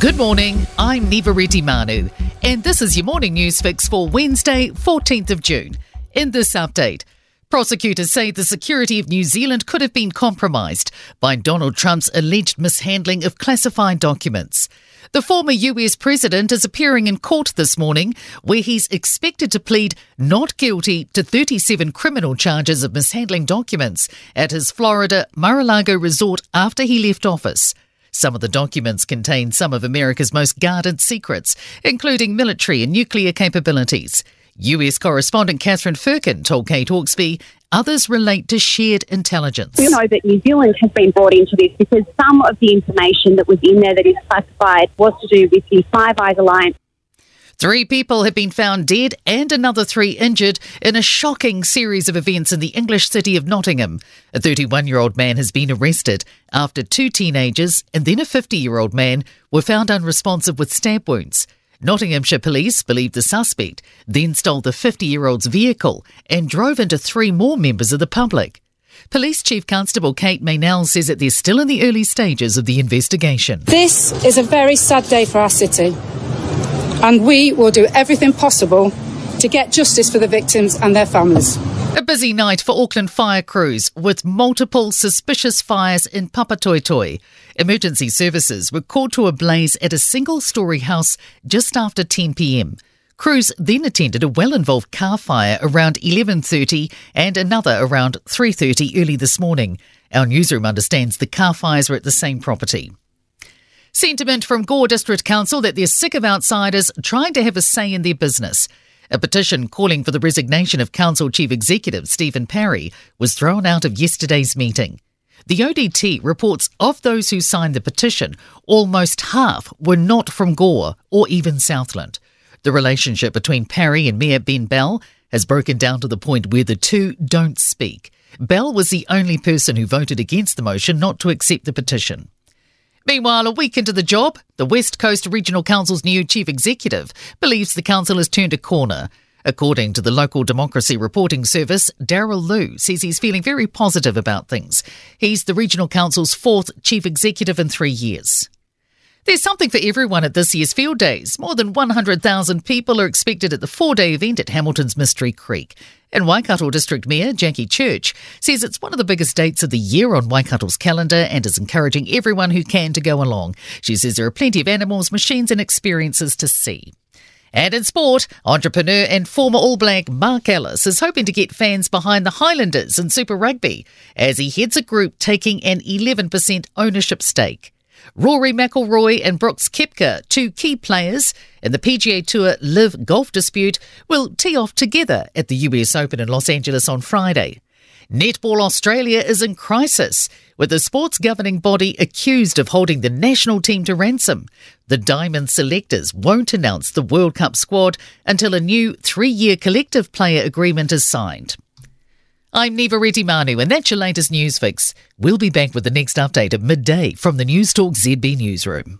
Good morning, I'm Niva Retimanu, and this is your morning news fix for Wednesday, 14th of June. In this update, prosecutors say the security of New Zealand could have been compromised by Donald Trump's alleged mishandling of classified documents. The former US president is appearing in court this morning, where he's expected to plead not guilty to 37 criminal charges of mishandling documents at his Florida Mar a Lago resort after he left office. Some of the documents contain some of America's most guarded secrets, including military and nuclear capabilities. US correspondent Catherine Firkin told Kate Hawkesby others relate to shared intelligence. We know that New Zealand has been brought into this because some of the information that was in there that is classified was to do with the Five Eyes Alliance Three people have been found dead and another three injured in a shocking series of events in the English city of Nottingham. A 31 year old man has been arrested after two teenagers and then a 50 year old man were found unresponsive with stab wounds. Nottinghamshire police believe the suspect then stole the 50 year old's vehicle and drove into three more members of the public. Police Chief Constable Kate Meynell says that they're still in the early stages of the investigation. This is a very sad day for our city and we will do everything possible to get justice for the victims and their families. A busy night for Auckland fire crews with multiple suspicious fires in Papatoetoe. Emergency services were called to a blaze at a single story house just after 10 pm. Crews then attended a well-involved car fire around 11:30 and another around 3:30 early this morning. Our newsroom understands the car fires were at the same property. Sentiment from Gore District Council that they're sick of outsiders trying to have a say in their business. A petition calling for the resignation of Council Chief Executive Stephen Parry was thrown out of yesterday's meeting. The ODT reports of those who signed the petition, almost half were not from Gore or even Southland. The relationship between Parry and Mayor Ben Bell has broken down to the point where the two don't speak. Bell was the only person who voted against the motion not to accept the petition. Meanwhile, a week into the job, the West Coast Regional Council's new chief executive believes the council has turned a corner. According to the local democracy reporting service, Darryl Lew says he's feeling very positive about things. He's the regional council's fourth chief executive in three years. There's something for everyone at this year's Field Days. More than 100,000 people are expected at the four day event at Hamilton's Mystery Creek. And Waikato District Mayor Jacqui Church says it's one of the biggest dates of the year on Waikato's calendar and is encouraging everyone who can to go along. She says there are plenty of animals, machines, and experiences to see. And in sport, entrepreneur and former All Black Marc Ellis is hoping to get fans behind the Highlanders in Super Rugby as he heads a group taking an 11% ownership stake. Rory McIlroy and Brooks Koepka, two key players in the PGA Tour LIV Golf dispute, will tee off together at the US Open in Los Angeles on Friday. Netball Australia is in crisis, with the sports governing body accused of holding the national team to ransom. The Diamond selectors won't announce the World Cup squad until a new three year collective player agreement is signed. I'm Niva Retimanu, and that's your latest news fix. We'll be back with the next update at midday from the Newstalk ZB Newsroom.